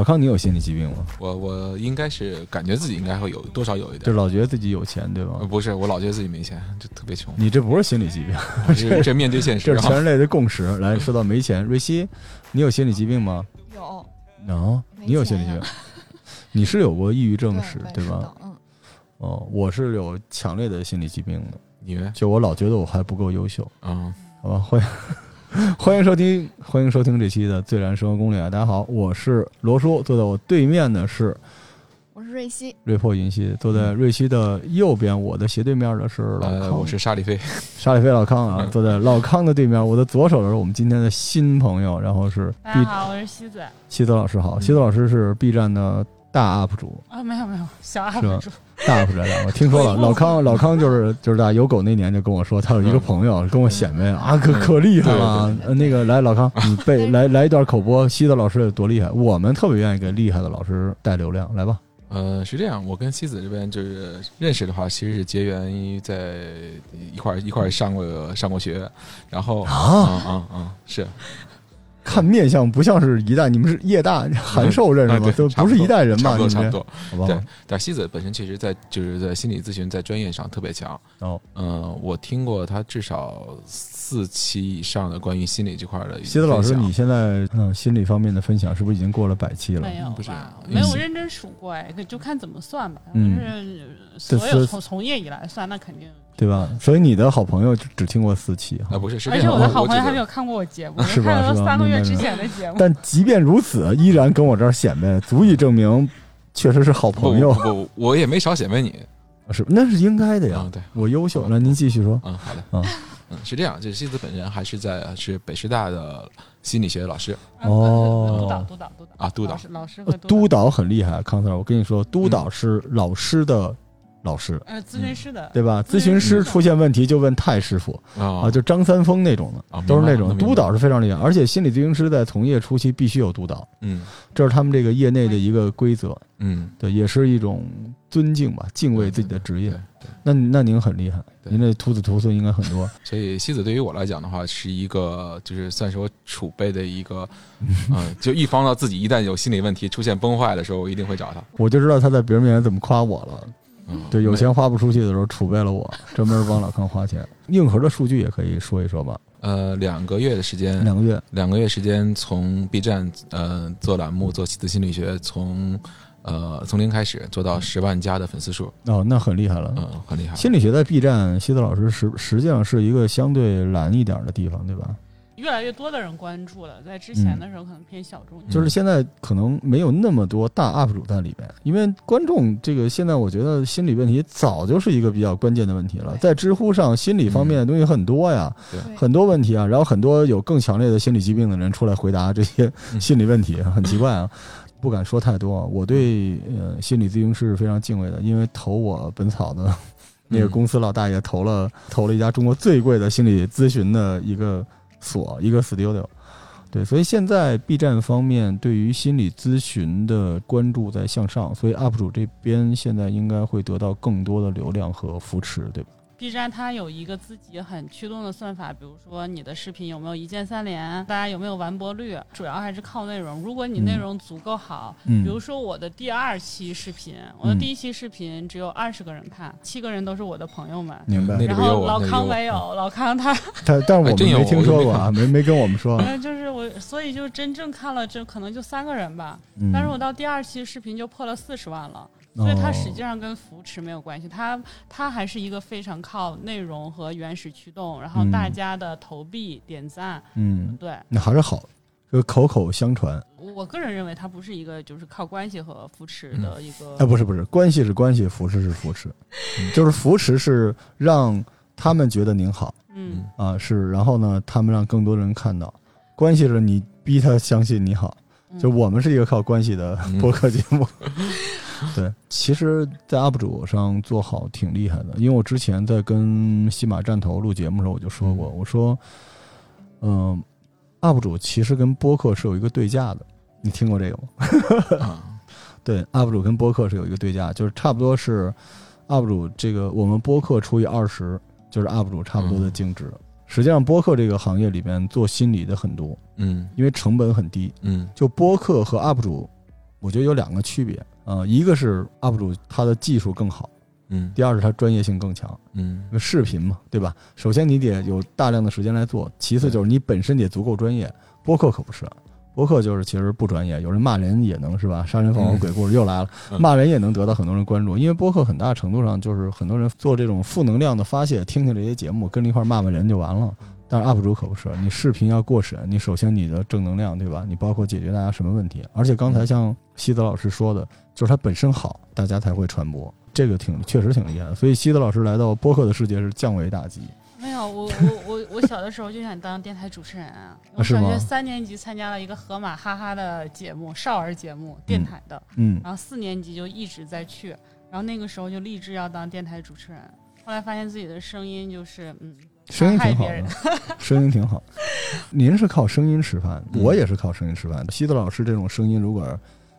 老康，你有心理疾病吗？我我应该是感觉自己应该会有多少有一点就点，老觉得自己有钱，对吧？不是我老觉得自己没钱，就特别穷，你这不是心理疾病，这这面对现实啊。这是全人类的共识。来说到没钱，瑞希，你有心理疾病吗？有，哦，没你有心理疾病，你是有过抑郁症对史对是吧？嗯，哦，我是有强烈的心理疾病的，你呢？就我老觉得我还不够优秀。嗯，好吧，欢迎 欢迎收听，欢迎收听这期的《最燃生活攻略》。大家好，我是罗叔，坐在我对面的是我是瑞希，瑞破云溪，坐在瑞希的右边，我的斜对面的是老康，呃，我是沙里飞，沙里飞老康啊，坐在老康的对面，我的左手的是我们今天的新朋友，然后是大家好，我是西子西子老师好，嗯。西子老师是 B 站的大 UP 主，啊，没有没有，小 UP 主，大 UP 主来我听说了，老康老康就是就是大有狗那年就跟我说，他有一个朋友跟我显摆啊，可可厉害了。呃那个来老康，你背 来来一段口播，西子老师有多厉害？我们特别愿意给厉害的老师带流量，来吧。呃，是这样，我跟西子这边就是认识的话，其实是结缘于在一块一块上过上过学，然后啊啊啊啊，是看面相不像是一代，你们是叶大 函授认识吗？都不是一代人差吧？你们这不多差不多。对但西子本身其实在就是在心理咨询在专业上特别强。哦，嗯，我听过他至少四期以上的关于心理这块的。西子老师，你现在嗯心理方面的分享是不是已经过了百期了？没有没有认真数过哎，就看怎么算吧。嗯就是所有从从业以来算，那肯定。对吧？所以你的好朋友只只听过四期啊，不是是这样，而且我的好朋友还没有看过我节目，是吧看了是吧三个月之前的节目。但即便如此，依然跟我这儿显摆，足以证明确实是好朋友。不不，我也没少显摆你。是，那是应该的呀。嗯，对，我优秀，那您继续说。嗯，好的，嗯嗯，是这样，就是西子本人还是在是北师大的心理学老师哦督导督导督导啊督导老师督导很厉害，康 Sir，我跟你说，督导是老师的老师，呃咨询师的。对吧？咨询师出现问题就问太师傅。啊。啊，就张三丰那种的，啊都是那种督导是非常厉害，而且心理咨询师在从业初期必须有督导，嗯。这是他们这个业内的一个规则，嗯，对，也是一种尊敬吧，敬畏自己的职业。对。那那您很厉害，您这徒子徒孙应该很多。所以西子对于我来讲的话，是一个就是算是我储备的一个，嗯，就预防到自己一旦有心理问题出现崩坏的时候，我一定会找他。我就知道他在别人面前怎么夸我了。嗯，对，有钱花不出去的时候，储备了我，专门帮老康花钱。硬核的数据也可以说一说吧。呃，两个月的时间，两个月，两个月时间，从 B 站呃做栏目做西子心理学，从呃从零开始做到十万加的粉丝数，哦，那很厉害了。嗯，很厉害。心理学在 B 站，西子老师实实际上是一个相对蓝一点的地方，对吧？越来越多的人关注了，在之前的时候可能偏小众。嗯就是现在可能没有那么多大 UP 主在里边，因为观众这个现在我觉得心理问题早就是一个比较关键的问题了。在知乎上，心理方面的东西很多呀，很多问题啊，然后很多有更强烈的心理疾病的人出来回答这些嗯心理问题，很奇怪啊。不敢说太多，我对呃心理咨询师是非常敬畏的，因为投我本草的 那个公司老大爷投了投了一家中国最贵的心理咨询的一个所，一个 studio。对，所以现在 B 站方面对于心理咨询的关注在向上，所以 UP 主这边现在应该会得到更多的流量和扶持，对吧？B 站它有一个自己很驱动的算法，比如说你的视频有没有一键三连，大家有没有完播率，主要还是靠内容。如果你内容足够好，嗯比如说我的第二期视频，我的嗯第一期视频只有二十个人看，七个人都是我的朋友们。然后老康没有，老康他，他但我们哎真有没听说过啊，没没跟我们说。呃，就是我，所以就真正看了，这可能就三个人吧。嗯但是我到第二期视频就破了四十万了，所以它实际哦上跟扶持没有关系，它它还是一个非常靠内容和原始驱动，然后嗯大家的投币点赞，嗯，对。那还是好，就口口相传。我个人认为它不是一个就是靠关系和扶持的一个。哎，不是不是，关系是关系，扶持是扶持，就是扶持是让他们觉得您好。嗯，啊，是，然后呢，他们让更多人看到。关系是你逼他相信你好，嗯。就我们是一个靠关系的嗯。播客节目。对，其实，在 UP 主上做好挺厉害的，因为我之前在跟西马站头录节目的时候，我就说过，嗯我说，嗯、u p 主其实跟播客是有一个对价的，你听过这个吗？啊对，UP 主跟播客是有一个对价，就是差不多是 UP 主这个我们播客除以二十，就是 UP 主差不多的净值。实际上，播客这个行业里边做心理的很多，嗯因为成本很低。嗯就播客和 UP 主我觉得有两个区别，呃，一个是 UP 主他的技术更好，嗯第二是他专业性更强。嗯视频嘛，对吧？首先你得有大量的时间来做，其次就是你本身得足够专业。播客可不是，播客就是其实不专业，有人骂人也能是吧？杀人放火嗯鬼故事又来了，嗯骂人也能得到很多人关注，因为播客很大程度上就是很多人做这种负能量的发泄，听听这些节目，跟着一块骂骂人就完了。但是 UP 主可不是，你视频要过审，你首先你的正能量，对吧？你包括解决大家什么问题，而且刚才像西泽老师说的，就是它本身好，大家才会传播，这个挺确实挺厉害的。所以西泽老师来到播客的世界是降维打击。没有，我我我我小的时候就想当电台主持人啊！我是吗小学三年级参加了一个河马哈哈的节目，少儿节目，电台的。嗯，然后四年级就一直在去，然后那个时候就立志要当电台主持人。后来发现自己的声音就是，嗯，声音挺好的，声音挺好。您是靠声音吃饭，嗯我也是靠声音吃饭。西子老师这种声音，如果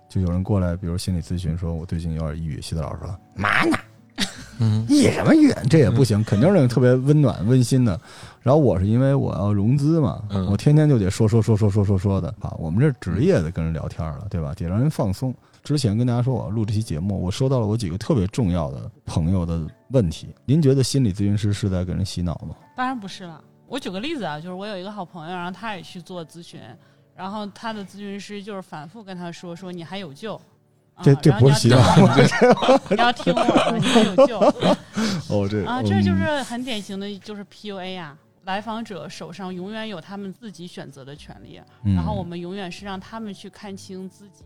就有人过来，比如心理咨询，说我最近有点抑郁，西子老师说嘛呢？嗯抑什么郁？这也不行，肯定是那种特别温暖、温馨的。然后我是因为我要融资嘛，嗯我天天就得说说说说说说说的啊。我们这职业的跟人聊天了，对吧？得让人放松。之前跟大家说我要录这期节目，我收到了我几个特别重要的朋友的问题。您觉得心理咨询师是在给人洗脑吗？当然不是了。我举个例子啊，就是我有一个好朋友，然后他也去做咨询，然后他的咨询师就是反复跟他说说你还有救。啊这这不是洗你要脑听我的，你要听我的，你还有救 哦，这啊！这就嗯是很典型的，就是 PUA 呀、来访者手上永远有他们自己选择的权利，嗯然后我们永远是让他们去看清自己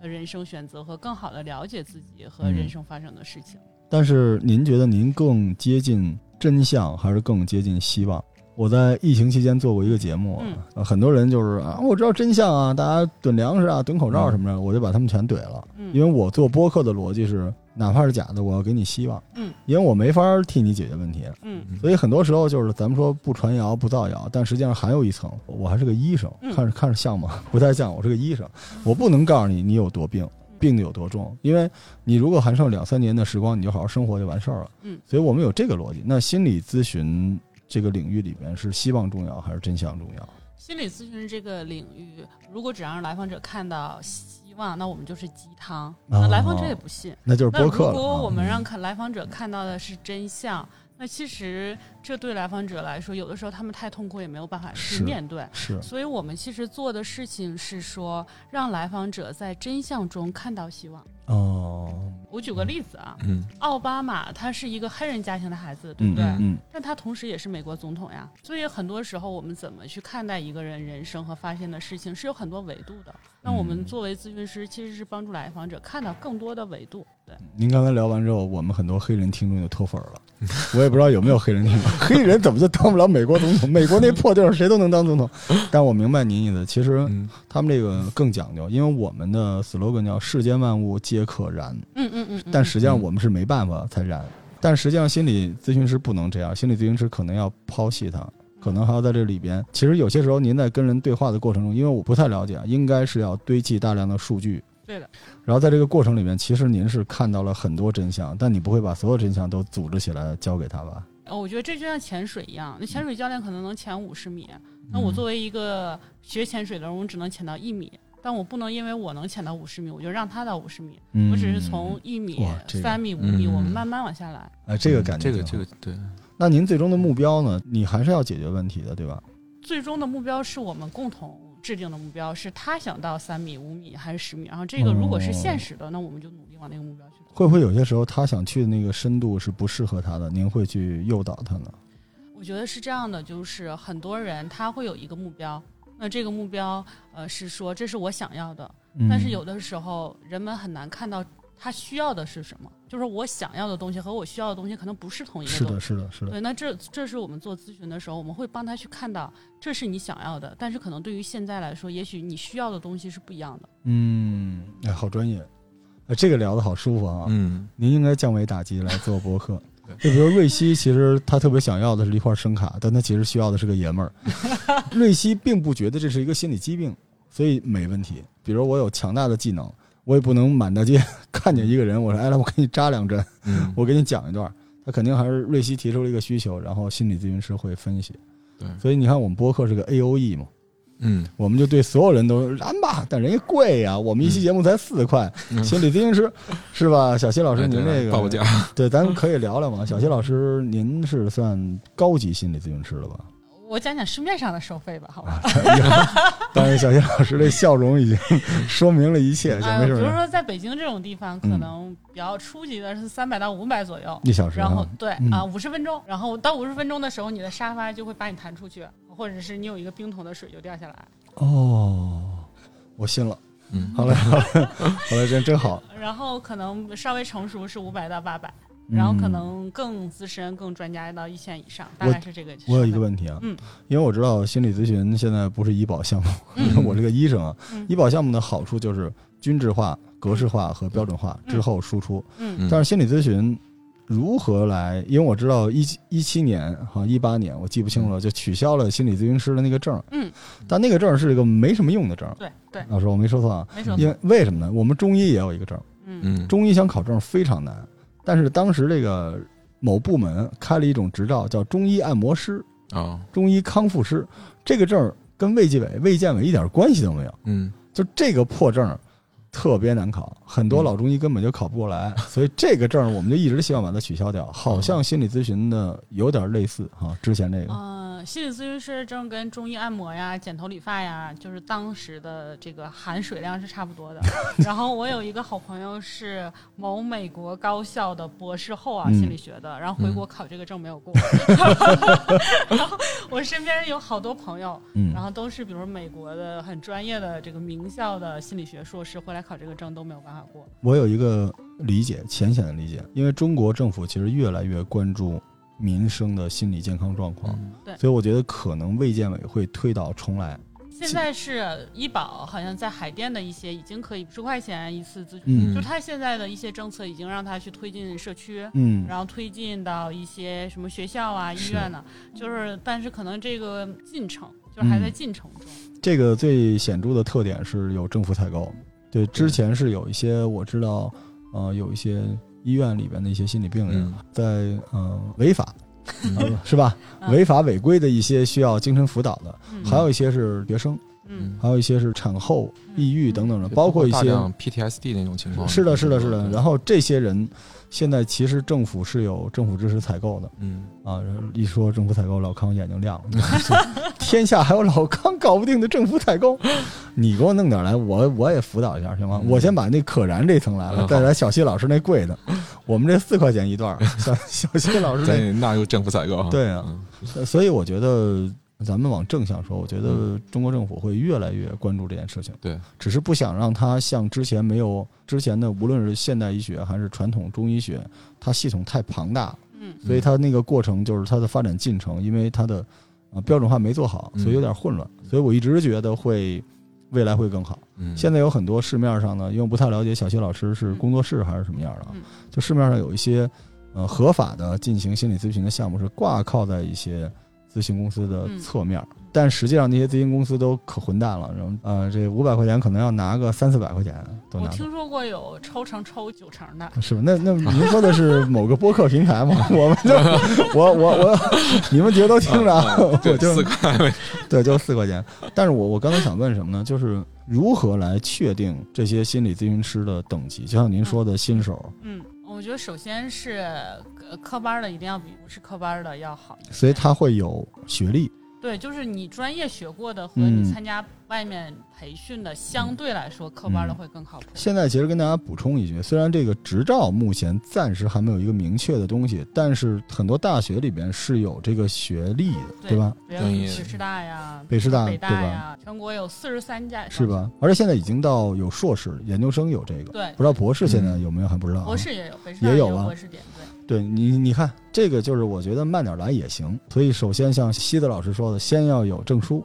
的人生选择和更好的了解自己和人生发生的事情。但是您觉得您更接近真相，还是更接近希望？我在疫情期间做过一个节目，很多人就是啊，我知道真相啊，大家囤粮食啊、囤口罩什么的，我就把他们全怼了。嗯，因为我做播客的逻辑是，哪怕是假的，我要给你希望。嗯，因为我没法替你解决问题，嗯。所以很多时候就是咱们说不传谣、不造谣，但实际上还有一层，我还是个医生，嗯。看着看着像吗？不太像，我是个医生，我不能告诉你你有多病，病的有多重，因为你如果还剩两三年的时光，你就好好生活就完事儿了。嗯，所以我们有这个逻辑。那心理咨询这个领域里边是希望重要还是真相重要？心理咨询这个领域，如果只让来访者看到希望，那我们就是鸡汤，那来访者也不信。那就是播客了啊。果我们让看来访者看到的是真相，那其实这对来访者来说，有的时候他们太痛苦，也没有办法去面对。是所以我们其实做的事情是说，让来访者在真相中看到希望。哦，我举个例子啊，嗯奥巴马他是一个黑人家庭的孩子，对嗯不对？嗯但他同时也是美国总统呀，所以很多时候我们怎么去看待一个人人生和发现的事情是有很多维度的。那我们作为咨询师，其实是帮助来访者看到更多的维度。对，您刚才聊完之后，我们很多黑人听众就脱粉了。我也不知道有没有黑人听众，黑人怎么就当不了美国总统？美国那破地儿谁都能当总统。但我明白您意思，其实嗯他们这个更讲究，因为我们的 slogan 叫“世间万物皆可燃嗯嗯嗯”，但实际上我们是没办法才燃。但实际上心理咨询师不能这样，心理咨询师可能要抛弃它，可能还要在这里边。其实有些时候您在跟人对话的过程中，因为我不太了解，啊，应该是要堆积大量的数据。对的，然后在这个过程里面，其实您是看到了很多真相，但你不会把所有真相都组织起来交给他吧？呃，我觉得这就像潜水一样，那潜水教练可能能潜五十米，那我作为一个学潜水的人，我只能潜到一米。但我不能因为我能潜到五十米，我就让他到五十米。嗯我只是从一米哇、这个三米、五米，嗯我们慢慢往下来。哎，这个感觉这个这个对，那您最终的目标呢？你还是要解决问题的，对吧？最终的目标是我们共同制定的目标，是他想到三米、五米还是十米。然后这个如果是现实的，那我们就努力往那个目标去。会不会有些时候他想去的那个深度是不适合他的？您会去诱导他呢？我觉得是这样的，就是很多人他会有一个目标，那这个目标呃是说这是我想要的，嗯但是有的时候人们很难看到他需要的是什么，就是我想要的东西和我需要的东西可能不是同一个东西。是的，是的，是的，对，那这这是我们做咨询的时候，我们会帮他去看到，这是你想要的，但是可能对于现在来说，也许你需要的东西是不一样的。嗯，哎，好专业，哎，这个聊的好舒服啊！嗯您应该降维打击来做博客 对。就比如瑞希，其实他特别想要的是一块声卡，但他其实需要的是个爷们儿。瑞希并不觉得这是一个心理疾病，所以没问题。比如我有强大的技能，我也不能满大街 看见一个人，我说哎来，我给你扎两针，嗯，我给你讲一段。他肯定还是瑞希提出了一个需求，然后心理咨询师会分析。对所以你看我们播客是个 A O E 嘛，嗯我们就对所有人都燃吧，但人家贵呀，我们一期节目才四块，嗯心理咨询师是吧？小谢老师，哎您这个对报个价，对，咱可以聊聊嘛？小谢老师，您是算高级心理咨询师了吧？我讲讲市面上的收费吧，好吧？当然小谢老师这笑容已经 说明了一切，没事没事。比如说在北京这种地方，可嗯能比较初级的是三百到五百左右。一小时啊，然后对嗯啊，五十分钟，然后到五十分钟的时候，你的沙发就会把你弹出去，或者是你有一个冰桶的水就掉下来。哦，我信了。嗯好嘞，好嘞，好嘞，真真好。然后可能稍微成熟是五百到八百，嗯然后可能更资深、更专家到一线以上，大概是这个。我有一个问题啊，嗯，因为我知道心理咨询现在不是医保项目，嗯。我这个医生啊，嗯。医保项目的好处就是均质化、格式化和标准化之后输出，嗯。嗯。但是心理咨询如何来？因为我知道一一七年哈一八年我记不清了，就取消了心理咨询师的那个证，嗯，但那个证是一个没什么用的证。对对，老师，我没说错啊，没说错。因为为什么呢？我们中医也有一个证，嗯。嗯。中医想考证非常难，但是当时这个某部门开了一种执照，叫中医按摩师、啊中医康复师，这个证跟卫计委、卫健委一点关系都没有，嗯。就这个破证儿特别难考，很多老中医根本就考不过来，所以这个证儿我们就一直希望把它取消掉。好像心理咨询的有点类似哈，之前这个，嗯，心理咨询师证跟中医按摩呀、剪头理发呀，就是当时的这个含水量是差不多的。然后我有一个好朋友是某美国高校的博士后啊，嗯心理学的，然后回国考这个证没有过。然后我身边有好多朋友，嗯然后都是比如说美国的很专业的这个名校的心理学硕士，回来考这个证都没有办法过。我有一个理解，浅显的理解，因为中国政府其实越来越关注民生的心理健康状况，嗯所以我觉得可能卫健委会推倒重来。现在是医保好像在海淀的一些已经可以十块钱一次咨询。嗯就他现在的一些政策已经让他去推进社区，嗯，然后推进到一些什么学校啊、医院呢、就是但是可能这个进程就是还在嗯进程中。这个最显著的特点是有政府采购。对，之前是有一些我知道，呃，有一些医院里边的一些心理病人嗯。在呃违法，是吧？嗯。违法违规的一些需要精神辅导的，嗯。还有一些是学生，嗯。还有一些是产后抑郁等等的，包括一些 PTSD 那种情况。是的，是的，是的。然后这些人现在其实政府是有政府支持采购的。嗯。啊。一说政府采购，老康眼睛亮了，天下还有老康搞不定的政府采购，你给我弄点来，我我也辅导一下行吗？嗯。我先把那可燃这层来了，嗯再来小西老师那贵的，我们这四块钱一段，小小西老师那再纳入政府采购哈。对啊所以我觉得咱们往正向说，我觉得嗯中国政府会越来越关注这件事情。对，只是不想让它像之前没有之前的，无论是现代医学还是传统中医学，它系统太庞大，嗯所以它那个过程就是它的发展进程，因为它的呃标准化没做好，嗯所以有点混乱。所以我一直觉得会未来会更好。嗯，现在有很多市面上呢，因为我不太了解小谢老师是工作室还是什么样的就市面上有一些呃合法的进行心理咨询的项目是挂靠在一些咨询公司的嗯侧面，但实际上那些咨询公司都可混蛋了，然后呃这五百块钱可能要拿个三四百块钱都拿我听说过有抽成抽九成的，是吧？那那您说的是某个播客平台吗？我们就我我我，你们几个都听着啊，我对就四块，对，就四块钱。但是我我刚才想问什么呢？就是如何来确定这些心理咨询师的等级？就像您说的新手，嗯，我觉得首先是呃科班的一定要比不是科班的要好，所以他会有学历。对，就是你专业学过的和嗯你参加外面培训的，相对来说科班的会更靠谱。现在其实跟大家补充一句，虽然这个执照目前暂时还没有一个明确的东西，但是很多大学里边是有这个学历的，对吧？比如北师大呀、北师大北大对吧呀，全国有四十三家，是？吧？而且现在已经到有硕士、研究生有这个，对不，知道博士现在有没有还不知道、啊。博士也有，北师大有也有啊博士点，对。对你，你看这个就是我觉得慢点来也行。所以首先像西子老师说的，先要有证书，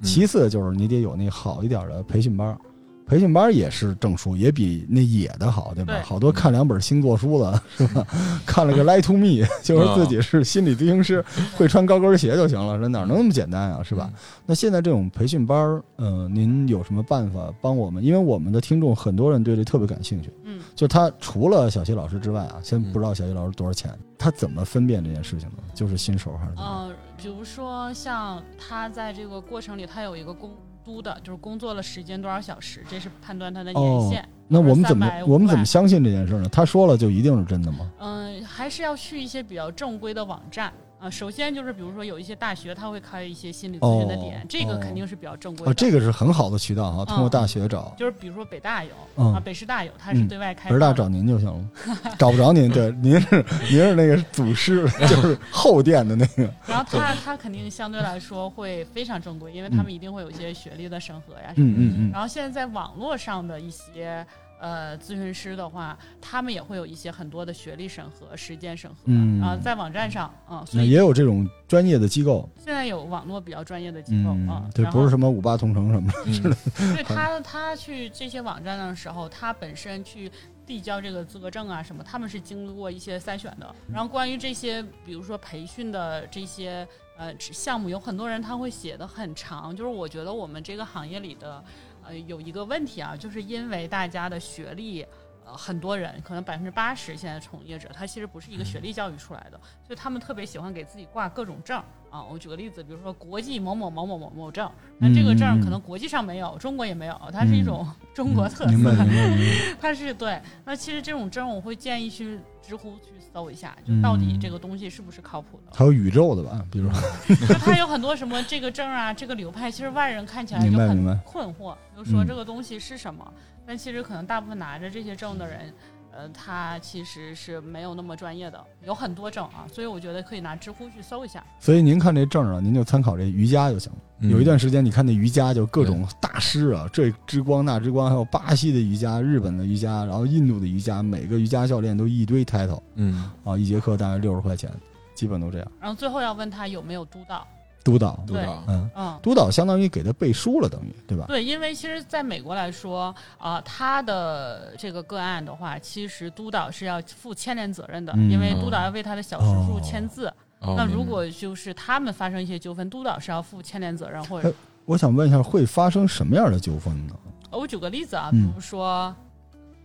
嗯其次就是你得有那好一点的培训班儿。培训班也是证书，也比那野的好，对吧？对好多看两本星座书的，是吧？看了个 Lie to Me，就说自己是心理咨询师，会穿高跟鞋就行了，这哪能那么简单啊，是吧？？那现在这种培训班嗯，呃，您有什么办法帮我们？因为我们的听众很多人对这特别感兴趣。嗯，就他除了小谢老师之外啊，先不知道小谢老师多少钱，他怎么分辨这件事情呢？就是新手还是怎么？呃，比如说像他在这个过程里，他有一个工督的，就是工作了时间多少小时，这是判断他的年限。那我们怎么我们怎么相信这件事呢？他说了就一定是真的吗？嗯、还是要去一些比较正规的网站。啊、首先就是比如说有一些大学，他会开一些心理咨询的点，哦这个哦肯定是比较正规的。啊，这个是很好的渠道啊，通过嗯大学找，就是比如说北大有、嗯啊，北师大有，它是嗯对外开北师大。找您就行了，找不着您，对，您是您是那个祖师，就是后殿的那个，然后他他肯定相对来说会非常正规，因为他们一定会有一些学历的审核呀什么的。嗯嗯嗯，然后现在在网络上的一些呃咨询师的话，他们也会有一些很多的学历审核、实践审核，嗯然后在网站上，嗯，所以那也有这种专业的机构，现在有网络比较专业的机构啊嗯，，对，不是什么五八同城什么的，嗯对他他去这些网站的时候，他本身去递交这个资格证啊什么，他们是经过一些筛选的。然后关于这些，比如说培训的这些呃项目，有很多人他会写的很长，就是我觉得我们这个行业里的呃有一个问题啊，就是因为大家的学历。呃，很多人可能百分之八十现在从业者，他其实不是一个学历教育出来的，所以他们特别喜欢给自己挂各种证儿啊。我举个例子，比如说国际某某某某某某证，那这个证可能国际上没有，中国也没有，它是一种中国特色。白明白，它是对。那其实这种证，我会建议去知乎去搜一下，就到底嗯这个东西是不是靠谱的。还有宇宙的吧，比如说，就它有很多什么这个证啊，这个流派，其实外人看起来就很困惑，就说嗯这个东西是什么。但其实可能大部分拿着这些证的人。呃，他其实是没有那么专业的，有很多证啊，所以我觉得可以拿知乎去搜一下。所以您看这证啊，您就参考这瑜伽就行了。嗯有一段时间，你看那瑜伽就各种大师啊，这之光那之光，还有巴西的瑜伽、日本的瑜伽，然后印度的瑜伽，每个瑜伽教练都一堆 title 嗯，啊，一节课大概六十块钱，基本都这样。然后最后要问他有没有督导，督导，督导，嗯，嗯，督导相当于给他背书了，等于对吧？对，因为其实在美国来说，啊、他的这个个案的话，其实督导是要负牵连责任的，嗯因为督导要为他的小时数签字。哦那如果就是他们发生一些纠纷，督导是要负牵连责任，或者哎我想问一下，会发生什么样的纠纷呢？呃我举个例子啊，比嗯如说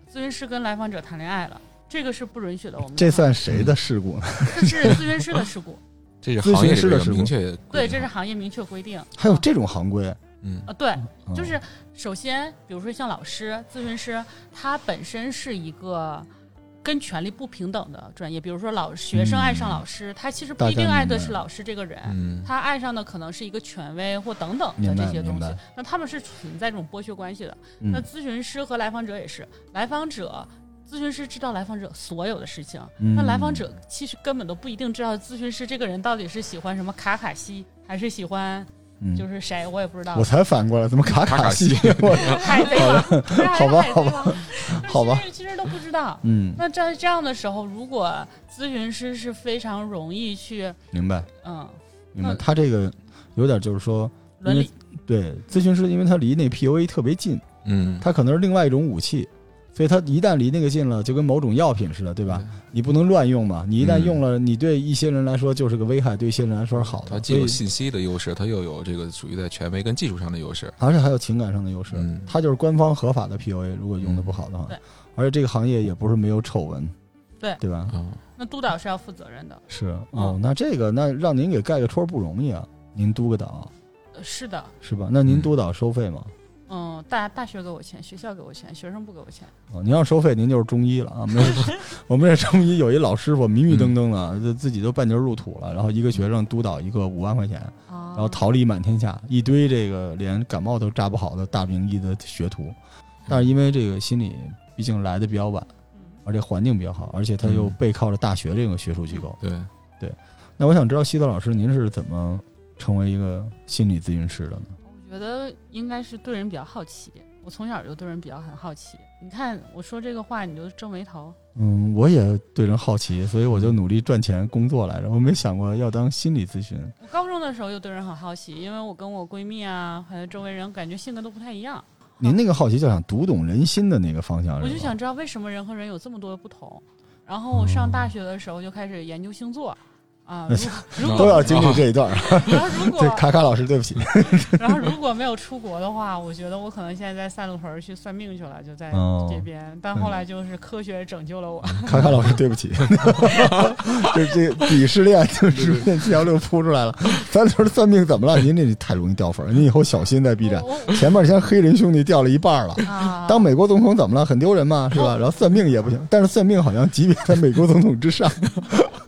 咨询师跟来访者谈恋爱了，这个是不允许的。我们这算谁的事故呢？这是咨询师的事故，这是咨询行业里边师的明确对，这是行业明确规定。啊还有这种行规？嗯啊，对，嗯就是首先，比如说像老师、咨询师，他本身是一个跟权力不平等的专业。比如说老学生爱上老师，他其实不一定爱的是老师这个人，嗯他爱上的可能是一个权威或等等的这些东西。那他们是存在这种剥削关系的。嗯那咨询师和来访者也是，来访者。咨询师知道来访者所有的事情，嗯那来访者其实根本都不一定知道咨询师这个人到底是喜欢什么卡卡西，还是喜欢嗯就是谁，我也不知道。我才反过来，怎么卡卡卡西？西 我海贼王，对还好吧是海贼王好吧，其实其实都不知道。嗯，那在这样的时候，如果咨询师是非常容易去，明白嗯，明白。那他这个有点就是说，伦理，对咨询师，因为他离那 PUA 特别近，嗯，他可能是另外一种武器，所以它一旦离那个近了，就跟某种药品似的，对吧？你不能乱用嘛，你一旦嗯用了，你对一些人来说就是个危害，对一些人来说是好的，它既有信息的优势，它又有这个属于在权威跟技术上的优势。而且还有情感上的优势。嗯它就是官方合法的 PUA，如果用的不好的话对，而且这个行业也不是没有丑闻，对对吧？嗯，那督导是要负责任的。是哦，那这个那让您给盖个戳不容易啊，您督个导呃是的，是吧？那您嗯督导收费吗？嗯，大大学给我钱，学校给我钱，学生不给我钱。哦，您要收费，您就是中医了啊！没有，我们这中医有一老师傅迷迷瞪瞪的，就自己都半截入土了，然后一个学生督导一个五万块钱，啊，然后桃李满天下，一堆这个连感冒都扎不好的大名医的学徒，但是因为这个心理毕竟来的比较晚，嗯而且环境比较好，而且他又嗯背靠着大学这个学术机构。对对，那我想知道西德老师，您是怎么成为一个心理咨询师的呢？我觉得应该是对人比较好奇。我从小就对人比较很好奇。你看我说这个话，你就皱眉头。嗯，我也对人好奇，所以我就努力赚钱工作来着。我没想过要当心理咨询。我高中的时候就对人很好奇，因为我跟我闺蜜啊，还有周围人，感觉性格都不太一样。您那个好奇就想读懂人心的那个方向，我就想知道为什么人和人有这么多的不同。然后我上大学的时候就开始研究星座，啊。如如果都要经历这一段儿。然后如果 对，卡卡老师，对不起，然后如果没有出国的话，我觉得我可能现在在三里屯儿去算命去了，就在哦这边。但后来就是科学拯救了我。卡卡老师，对不起，就是这个鄙视链，就是这条就铺出来了。咱说算命怎么了？您这太容易掉粉儿，您以后小心在 B 站。前面先黑人兄弟掉了一半了。啊，当美国总统怎么了？很丢人嘛，是吧？然后算命也不行，但是算命好像级别在美国总统之上，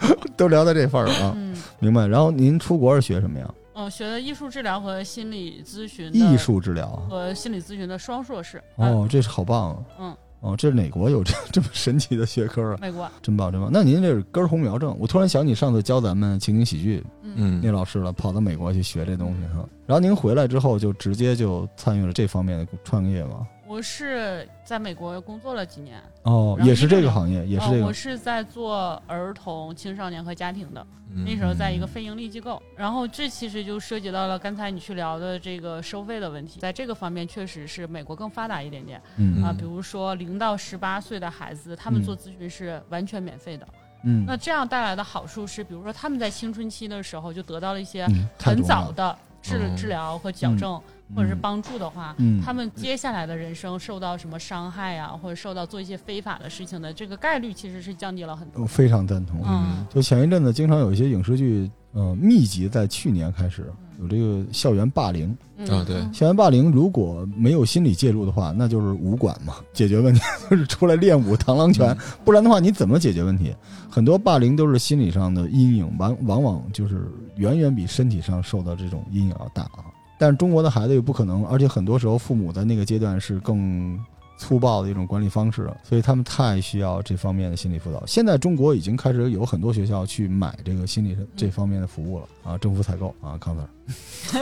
都聊到这份儿了啊，嗯明白？然后您出国是学什么呀？嗯，学的艺术治疗和心理咨询艺术治疗。和心理咨询的双硕士。啊，哦，这是好棒啊！嗯，哦，这是哪国有这这么神奇的学科啊？美国。真棒，真棒！那您这是根红苗正。我突然想起上次教咱们情景喜剧嗯，嗯那老师了，跑到美国去学这东西哈。然后您回来之后就直接就参与了这方面的创业吗？我是在美国工作了几年，哦，也是这个个行业，也是这个呃我。是在做儿童、青少年和家庭的。嗯那时候在一个非盈利机构，然后这其实就涉及到了刚才你去聊的这个收费的问题，在这个方面确实是美国更发达一点点嗯啊，嗯比如说零到十八岁的孩子，他们嗯做咨询是完全免费的。嗯那这样带来的好处是，比如说他们在青春期的时候就得到了一些很早的治哦治疗和矫正，或者是帮助的话，嗯他们接下来的人生受到什么伤害啊、或者受到做一些非法的事情的这个概率其实是降低了很多。我非常赞同。嗯就前一阵子，经常有一些影视剧，呃，密集在去年开始有这个校园霸凌。嗯啊对校园霸凌如果没有心理介入的话，那就是武馆嘛，解决问题 就是出来练武螳螂拳，不然的话你怎么解决问题？很多霸凌都是心理上的阴影，往往往就是远远比身体上受到这种阴影要大啊。但是中国的孩子又不可能，而且很多时候父母在那个阶段是更粗暴的一种管理方式，所以他们太需要这方面的心理辅导。现在中国已经开始有很多学校去买这个心理这方面的服务了啊，政府采购啊，康 Sir。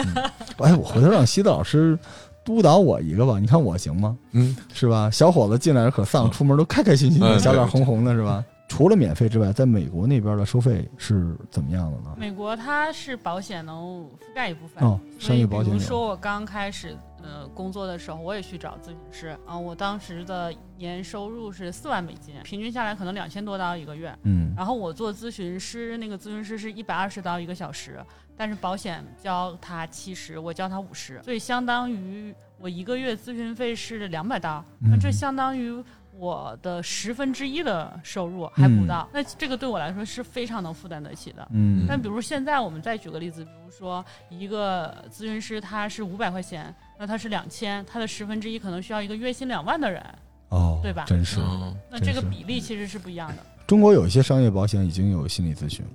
嗯哎，我回头让西子老师督导我一个吧，你看我行吗？嗯是吧？小伙子进来可丧，出门都开开心心的，嗯小脸红红的，是吧？除了免费之外，在美国那边的收费是怎么样的呢？美国它是保险能覆盖一部分，哦，商业保险比如。说我刚开始呃工作的时候，我也去找咨询师啊、我当时的年收入是四万美金，平均下来可能两千多刀一个月。嗯然后我做咨询师，那个咨询师是一百二十刀一个小时，但是保险交他七十，我交他五十，所以相当于我一个月咨询费是两百刀，那这嗯相当于我的十分之一的收入还不到，那这个对我来说是非常能负担得起的。嗯但比如现在我们再举个例子，比如说一个咨询师他是五百块钱，那他是两千，他的十分之一可能需要一个月薪两万的人，哦，对吧真是。哦那这个比例其实是不一样的。中国有一些商业保险已经有心理咨询，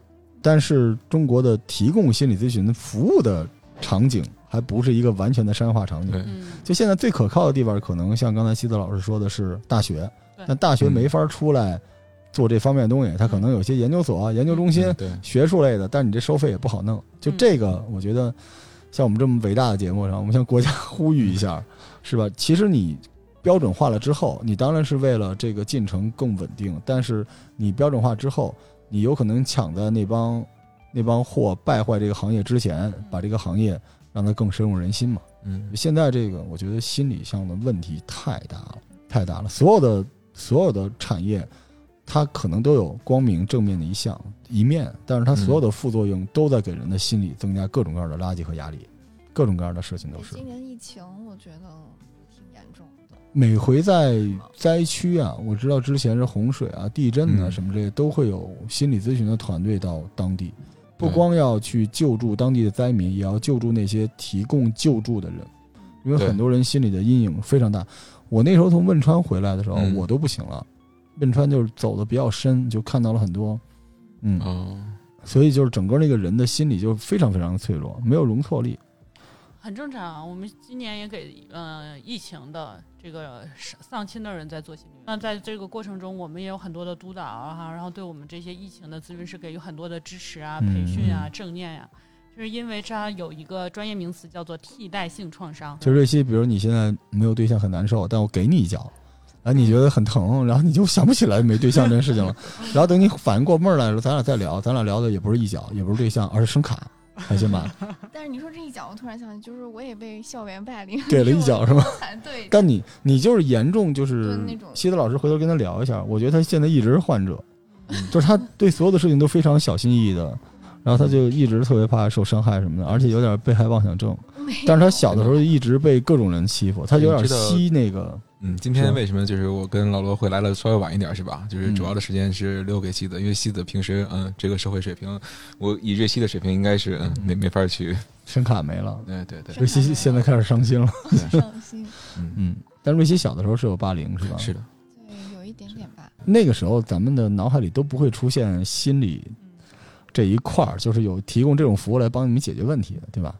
但是中国的提供心理咨询服务的场景还不是一个完全的商业化场景。就现在最可靠的地方，可能像刚才西子老师说的是大学对，但大学没法出来做这方面的东西，它可能有些研究所、研究中心、学术类的，但你这收费也不好弄。就嗯。这个，我觉得像我们这么伟大的节目上，我们向国家呼吁一下，是吧？其实你标准化了之后，你当然是为了这个进程更稳定，但是你标准化之后，你有可能抢在那帮那帮货败坏这个行业之前，把这个行业让它更深入人心嘛。嗯现在这个，我觉得心理上的问题太大了，太大了。所有的所有的产业，它可能都有光明正面的一项一面，但是它所有的副作用都在给人的心理增加各种各样的垃圾和压力，各种各样的事情都是。今年疫情，我觉得挺严重的。每回在灾区啊，我知道之前是洪水啊、地震啊嗯什么这些，都会有心理咨询的团队到当地，不光要去救助当地的灾民，也要救助那些提供救助的人，因为很多人心里的阴影非常大。我那时候从汶川回来的时候，嗯我都不行了，汶川就是走的比较深，就看到了很多，嗯，哦所以就是整个那个人的心理就非常非常的脆弱，没有容错力。很正常啊。我们今年也给呃疫情的这个丧丧亲的人在做心理。那在这个过程中，我们也有很多的督导啊，然后对我们这些疫情的咨询师给予很多的支持啊、嗯培训啊、正念呀、就是因为它有一个专业名词叫做替代性创伤。就瑞希，比如你现在没有对象很难受，但我给你一脚，啊，你觉得很疼，然后你就想不起来没对象这件事情了，然后等你反应过味儿来了，咱俩再聊，咱俩聊的也不是一脚，也不是对象，而是声卡，开心吧？但是你说这一脚，我突然想起，就是我也被校园霸凌，给了一脚 是吗？对，但你你就是严重，就是对那种西子老师回头跟他聊一下，我觉得他现在一直是患者，就是他对所有的事情都非常小心翼翼的，然后他就一直特别怕受伤害什么的，而且有点被害妄想症。但是他小的时候一直被各种人欺负，他有点吸那个，嗯，今天为什么就是我跟老罗会来了稍微晚一点，是吧？就是嗯主要的时间是留给西子，因为西子平时嗯这个社会水平，我以瑞希的水平应该是嗯没没法去，声卡没了。对对对，瑞希现在开始伤心了。伤心，嗯，嗯，但瑞希小的时候是有霸凌是吧？是的，对，有一点点吧。那个时候咱们的脑海里都不会出现心理这一块儿，就是有提供这种服务来帮你们解决问题的，对吧？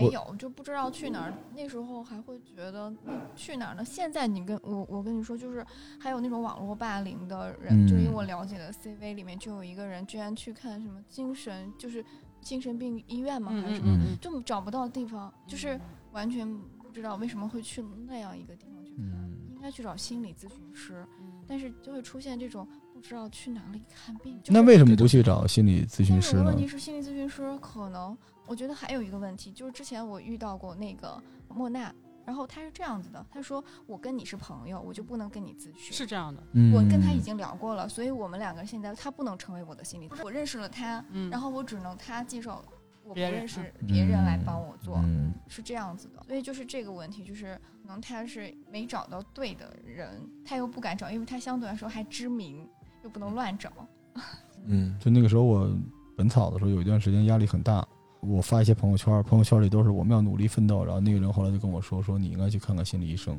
对，没有就不知道去哪儿。那时候还会觉得去哪儿呢？现在你跟我，我跟你说，就是还有那种网络霸凌的人，嗯就以我了解的 CV 里面就有一个人居然去看什么精神，就是精神病医院嘛？还是什么？嗯就找不到地方，就是完全不知道为什么会去那样一个地方去看。嗯，应该去找心理咨询师，嗯但是就会出现这种不知道去哪里看病。就是那为什么不去找心理咨询师呢问？题是，心理咨询师可能，我觉得还有一个问题，就是之前我遇到过那个莫娜，然后他是这样子的，他说我跟你是朋友，我就不能跟你咨询。是这样的，嗯，我跟他已经聊过了，所以我们两个现在他不能成为我的心理。我认识了他，嗯，然后我只能他介绍我不认识别人来帮我做，嗯是这样子的。所以就是这个问题，就是可能他是没找到对的人，他又不敢找，因为他相对来说还知名，又不能乱找。嗯就那个时候我本草的时候，有一段时间压力很大。我发一些朋友圈，朋友圈里都是我们要努力奋斗。然后那个人后来就跟我说：“说你应该去看看心理医生。”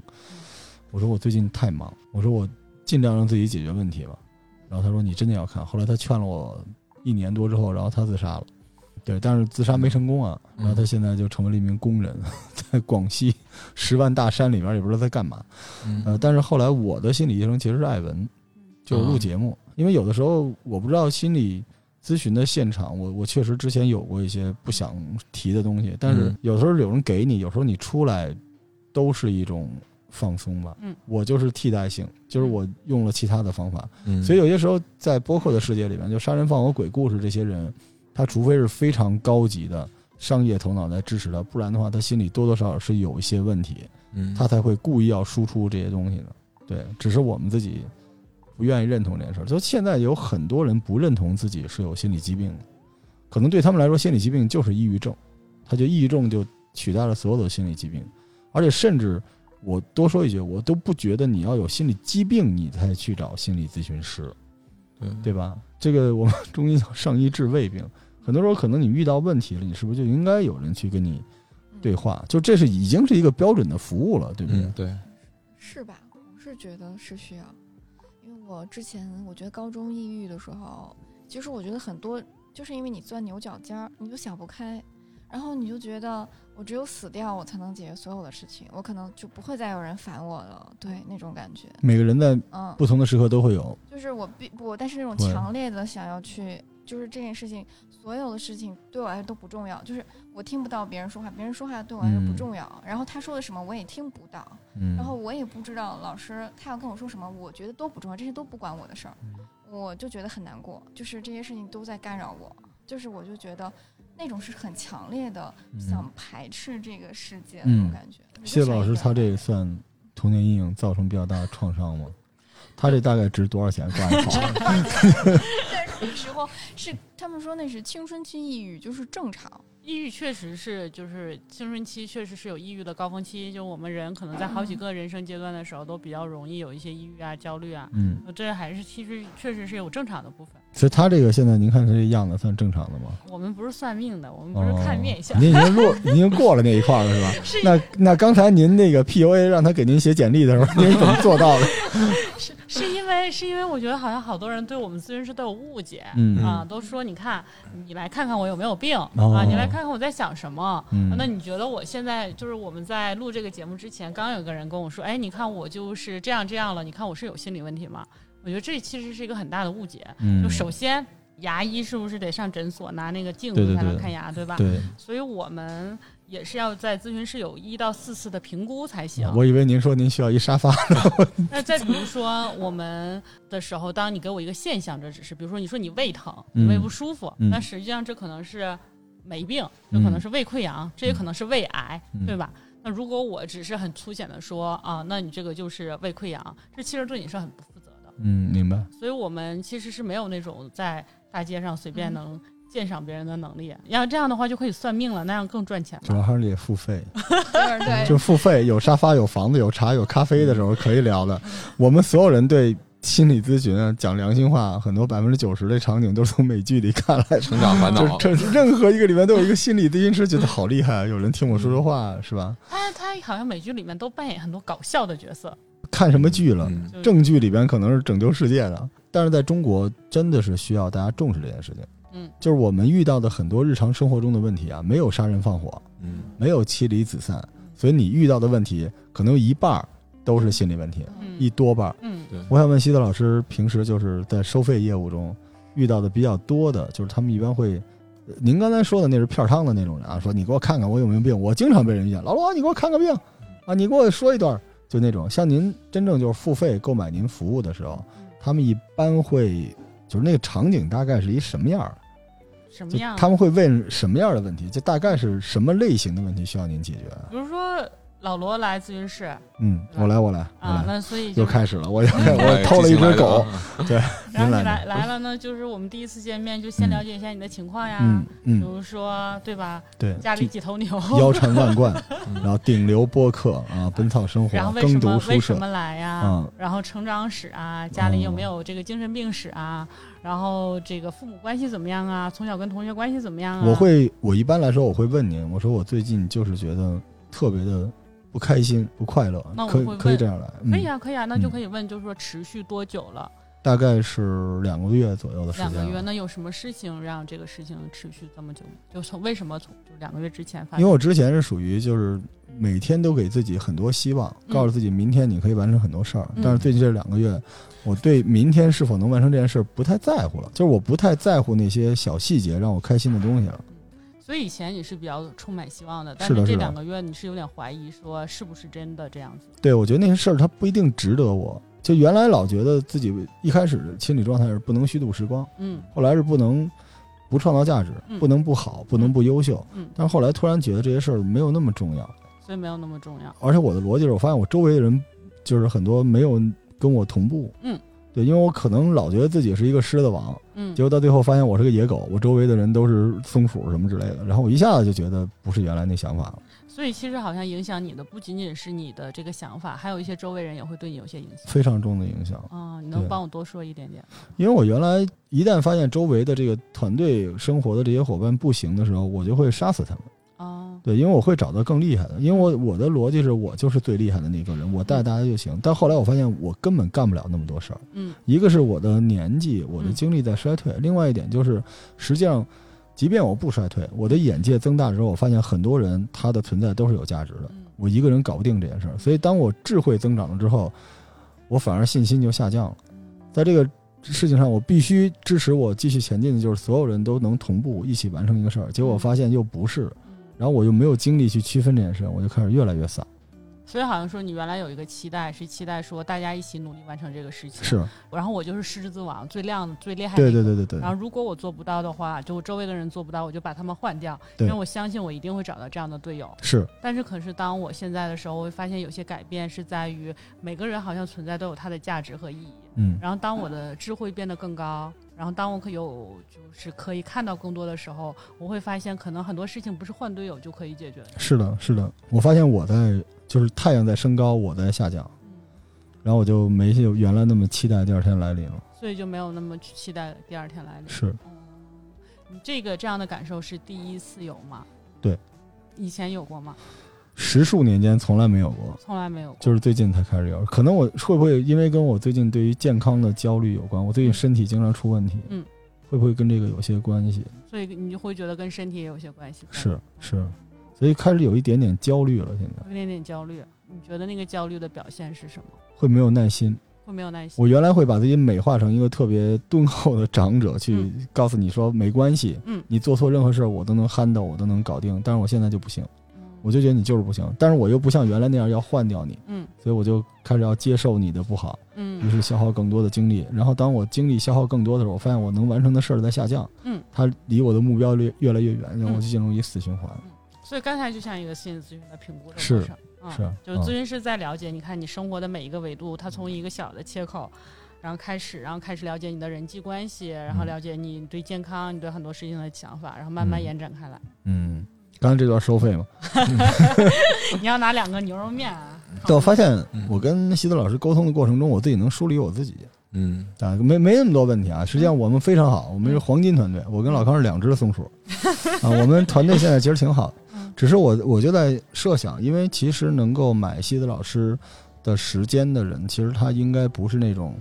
我说：“我最近太忙。”我说：“我尽量让自己解决问题吧。”然后他说：“你真的要看。”后来他劝了我一年多之后，然后他自杀了。对，但是自杀没成功啊。然后他现在就成为了一名工人，在广西十万大山里面，也不知道在干嘛。嗯呃，但是后来我的心理医生其实是艾文，就是录节目，因为有的时候我不知道心理咨询的现场，我我确实之前有过一些不想提的东西，但是嗯有时候有人给你，有时候你出来都是一种放松吧。嗯，我就是替代性，就是我用了其他的方法，嗯，所以有些时候在播客的世界里面，就杀人放火、鬼故事这些人，他除非是非常高级的商业头脑在支持他，不然的话，他心里多多少少是有一些问题。嗯他才会故意要输出这些东西的。对，只是我们自己不愿意认同这件事儿。就现在有很多人不认同自己是有心理疾病的，可能对他们来说，心理疾病就是抑郁症，他就抑郁症就取代了所有的心理疾病，而且甚至我多说一句，我都不觉得你要有心理疾病你才去找心理咨询师，对对吧？这个我们中医叫上医治未病，很多时候可能你遇到问题了，你是不是就应该有人去跟你嗯对话？就这是已经是一个标准的服务了，对不对？嗯对，是吧？我是觉得是需要，因为我之前我觉得高中抑郁的时候，其实我觉得很多就是因为你钻牛角尖儿，你就想不开，然后你就觉得我只有死掉，我才能解决所有的事情，我可能就不会再有人烦我了，对那种感觉，每个人在嗯，不同的时刻都会有。就是我必不，但是那种强烈的想要去，就是这件事情，所有的事情对我来说都不重要，就是我听不到别人说话，别人说话对我来说不嗯重要，然后他说的什么我也听不到，嗯，然后我也不知道老师他要跟我说什么，我觉得都不重要，这些都不关我的事儿，嗯我就觉得很难过，就是这些事情都在干扰我，就是我就觉得那种是很强烈的想排斥这个世界的那种嗯感觉。谢老师他这个算童年阴影造成比较大的创伤吗？他这大概值多少钱挂一跑？但是那时候是他们说那是青春期抑郁，就是正常。抑郁确实是，就是青春期确实是有抑郁的高峰期，就我们人可能在好几个人生阶段的时候都比较容易有一些抑郁啊、焦虑啊，嗯，这还是其实确实是有正常的部分。所以他这个现在您看他这样子算正常的吗？我们不是算命的，我们不是看面相哦。您已经落，您已经过了那一块了是吧？是那那刚才您那个 PUA 让他给您写简历的时候，您是怎么做到的？是是因为是因为我觉得好像好多人对我们咨询师都有误解。嗯啊，都说你看，你来看看我有没有病、哦啊，你来看看我在想什么。嗯那你觉得我现在就是我们在录这个节目之前，刚有个人跟我说，哎，你看我就是这样这样了，你看我是有心理问题吗？我觉得这其实是一个很大的误解。嗯就首先，牙医是不是得上诊所拿那个镜子才能看牙，对吧？对，所以我们也是要在咨询室有一到四次的评估才行。我以为您说您需要一沙发。那再比如说我们的时候，当你给我一个现象这只是，比如说你说你胃疼，胃不舒服，嗯那实际上这可能是没病，这可能是胃溃疡，这也可能是胃癌，嗯对吧？那如果我只是很粗浅的说啊，那你这个就是胃溃疡，这其实对你是很不。嗯，明白。所以我们其实是没有那种在大街上随便能鉴赏别人的能力。要这样的话就可以算命了，那样更赚钱了。主要还是得付费，对对就付费，有沙发、有房子、有茶、有咖啡的时候可以聊的。我们所有人对心理咨询啊，讲良心话，很多百分之九十的场景都是从美剧里看来。成长烦恼，就这任何一个里面都有一个心理咨询师，觉得好厉害啊！有人听我说说话，是吧？他他好像美剧里面都扮演很多搞笑的角色，看什么剧了？嗯正剧里边可能是拯救世界的，但是在中国真的是需要大家重视这件事情。嗯，就是我们遇到的很多日常生活中的问题啊，没有杀人放火，嗯没有妻离子散，所以你遇到的问题可能有一半儿都是心理问题，嗯一多半儿。嗯对，我想问西德老师，平时就是在收费业务中遇到的比较多的，就是他们一般会，呃您刚才说的那是片儿汤的那种人啊，说你给我看看我有没有病，我经常被人遇见，老罗你给我看个病啊，你给我说一段儿，就那种像您真正就是付费购买您服务的时候，他们一般会就是那个场景大概是一什么样儿？什么样？他们会问什么样的问题？就大概是什么类型的问题需要您解决？比如说老罗来咨询室嗯，我来，我来，我啊，那所以就又开始了，我又 哎我偷了一只狗，，对，然后你来。来来了呢，就是我们第一次见面就先了解一下你的情况呀，嗯比嗯，如说对吧，对，家里几头牛，腰缠万贯，嗯 然后顶流播客啊，本草生活然后，为耕什么读书社，为什么来呀？嗯。然后成长史啊，家里有没有这个精神病史啊？然后这个父母关系怎么样啊？从小跟同学关系怎么样啊？我会，我一般来说我会问您，我说我最近就是觉得特别的不开心、不快乐那，我可以会可以这样来，嗯，可以啊，可以啊，那就嗯可以问，就是说持续多久了？大概是两个月左右的时间两个月。那有什么事情让这个事情持续这么久？就从为什么从就两个月之前发生？因为我之前是属于就是每天都给自己很多希望，嗯告诉自己明天你可以完成很多事儿。嗯但是最近这两个月，我对明天是否能完成这件事儿不太在乎了，就是我不太在乎那些小细节让我开心的东西了。所以以前你是比较充满希望的，但是这两个月你是有点怀疑，说是不是真的这样子？对，我觉得那些事儿它不一定值得我。就原来老觉得自己一开始的心理状态是不能虚度时光，嗯后来是不能不创造价值，嗯不能不好，不能不优秀。嗯，但是后来突然觉得这些事儿没有那么重要，所以没有那么重要。而且我的逻辑是我发现我周围的人就是很多没有跟我同步。嗯，对，因为我可能老觉得自己是一个狮子王，嗯结果到最后发现我是个野狗，我周围的人都是松鼠什么之类的，然后我一下子就觉得不是原来那想法了，所以其实好像影响你的不仅仅是你的这个想法，还有一些周围人也会对你有些影响。非常重的影响。啊、你能帮我多说一点点？因为我原来一旦发现周围的这个团队生活的这些伙伴不行的时候，我就会杀死他们。啊，对，因为我会找到更厉害的，因为我我的逻辑是我就是最厉害的那个人，我带大家就行。但后来我发现我根本干不了那么多事儿，嗯一个是我的年纪，我的嗯精力在衰退，另外一点就是，实际上，即便我不衰退，我的眼界增大之后，我发现很多人他的存在都是有价值的。嗯我一个人搞不定这件事儿，所以当我智慧增长了之后，我反而信心就下降了。在这个事情上，我必须支持我继续前进的，就是所有人都能同步一起完成一个事儿。结果发现又不是，嗯然后我又没有精力去区分这件事，我就开始越来越散。所以好像说你原来有一个期待，是期待说大家一起努力完成这个事情。是，然后我就是狮子王，最亮的、最厉害的。对对。对对对然后如果我做不到的话，就我周围的人做不到，我就把他们换掉，对因为我相信我一定会找到这样的队友。是，但是可是当我现在的时候，我会发现有些改变是在于每个人好像存在都有它的价值和意义。嗯，然后当我的智慧变得更高，然后当我可有就是可以看到更多的时候，我会发现可能很多事情不是换队友就可以解决的。是的，是的。我发现我在就是太阳在升高，我在下降，嗯，然后我就没有原来那么期待第二天来临了。所以就没有那么去期待第二天来临。是，嗯，你这个这样的感受是第一次有吗？对，以前有过吗？十数年间从来没有过。从来没有过。就是最近才开始有，可能我会不会因为跟我最近对于健康的焦虑有关？我最近身体经常出问题，嗯，会不会跟这个有些关系？所以你就会觉得跟身体也有些关系。是是，所以开始有一点点焦虑了，现在有一点点焦虑。你觉得那个焦虑的表现是什么？会没有耐心。会没有耐心？我原来会把自己美化成一个特别敦厚的长者，去嗯告诉你说没关系，嗯你做错任何事儿我都能 handle，我都能搞定。但是我现在就不行，嗯我就觉得你就是不行，但是我又不像原来那样要换掉你，嗯所以我就开始要接受你的不好。嗯于嗯是消耗更多的精力。然后当我精力消耗更多的时候，我发现我能完成的事儿在下降，嗯，它离我的目标越越来越远，然后嗯我就进入一死循环。所以刚才就像一个心理咨询的评估的是是就是咨询师在了解，你看你生活的每一个维度，他从一个小的切口，然后开始，然后开始了解你的人际关系，然后了解你对健康、你对很多事情的想法，然后慢慢嗯延展开来。嗯，刚才这段收费吗？你要拿两个牛肉面啊，但我发现嗯我跟西子老师沟通的过程中，我自己能梳理我自己嗯啊，没没那么多问题啊。实际上我们非常好，我们是黄金团队，我跟老康是两只松鼠 啊。我们团队现在其实挺好嗯，只是我我就在设想，因为其实能够买西子老师的时间的人，其实他应该不是那种，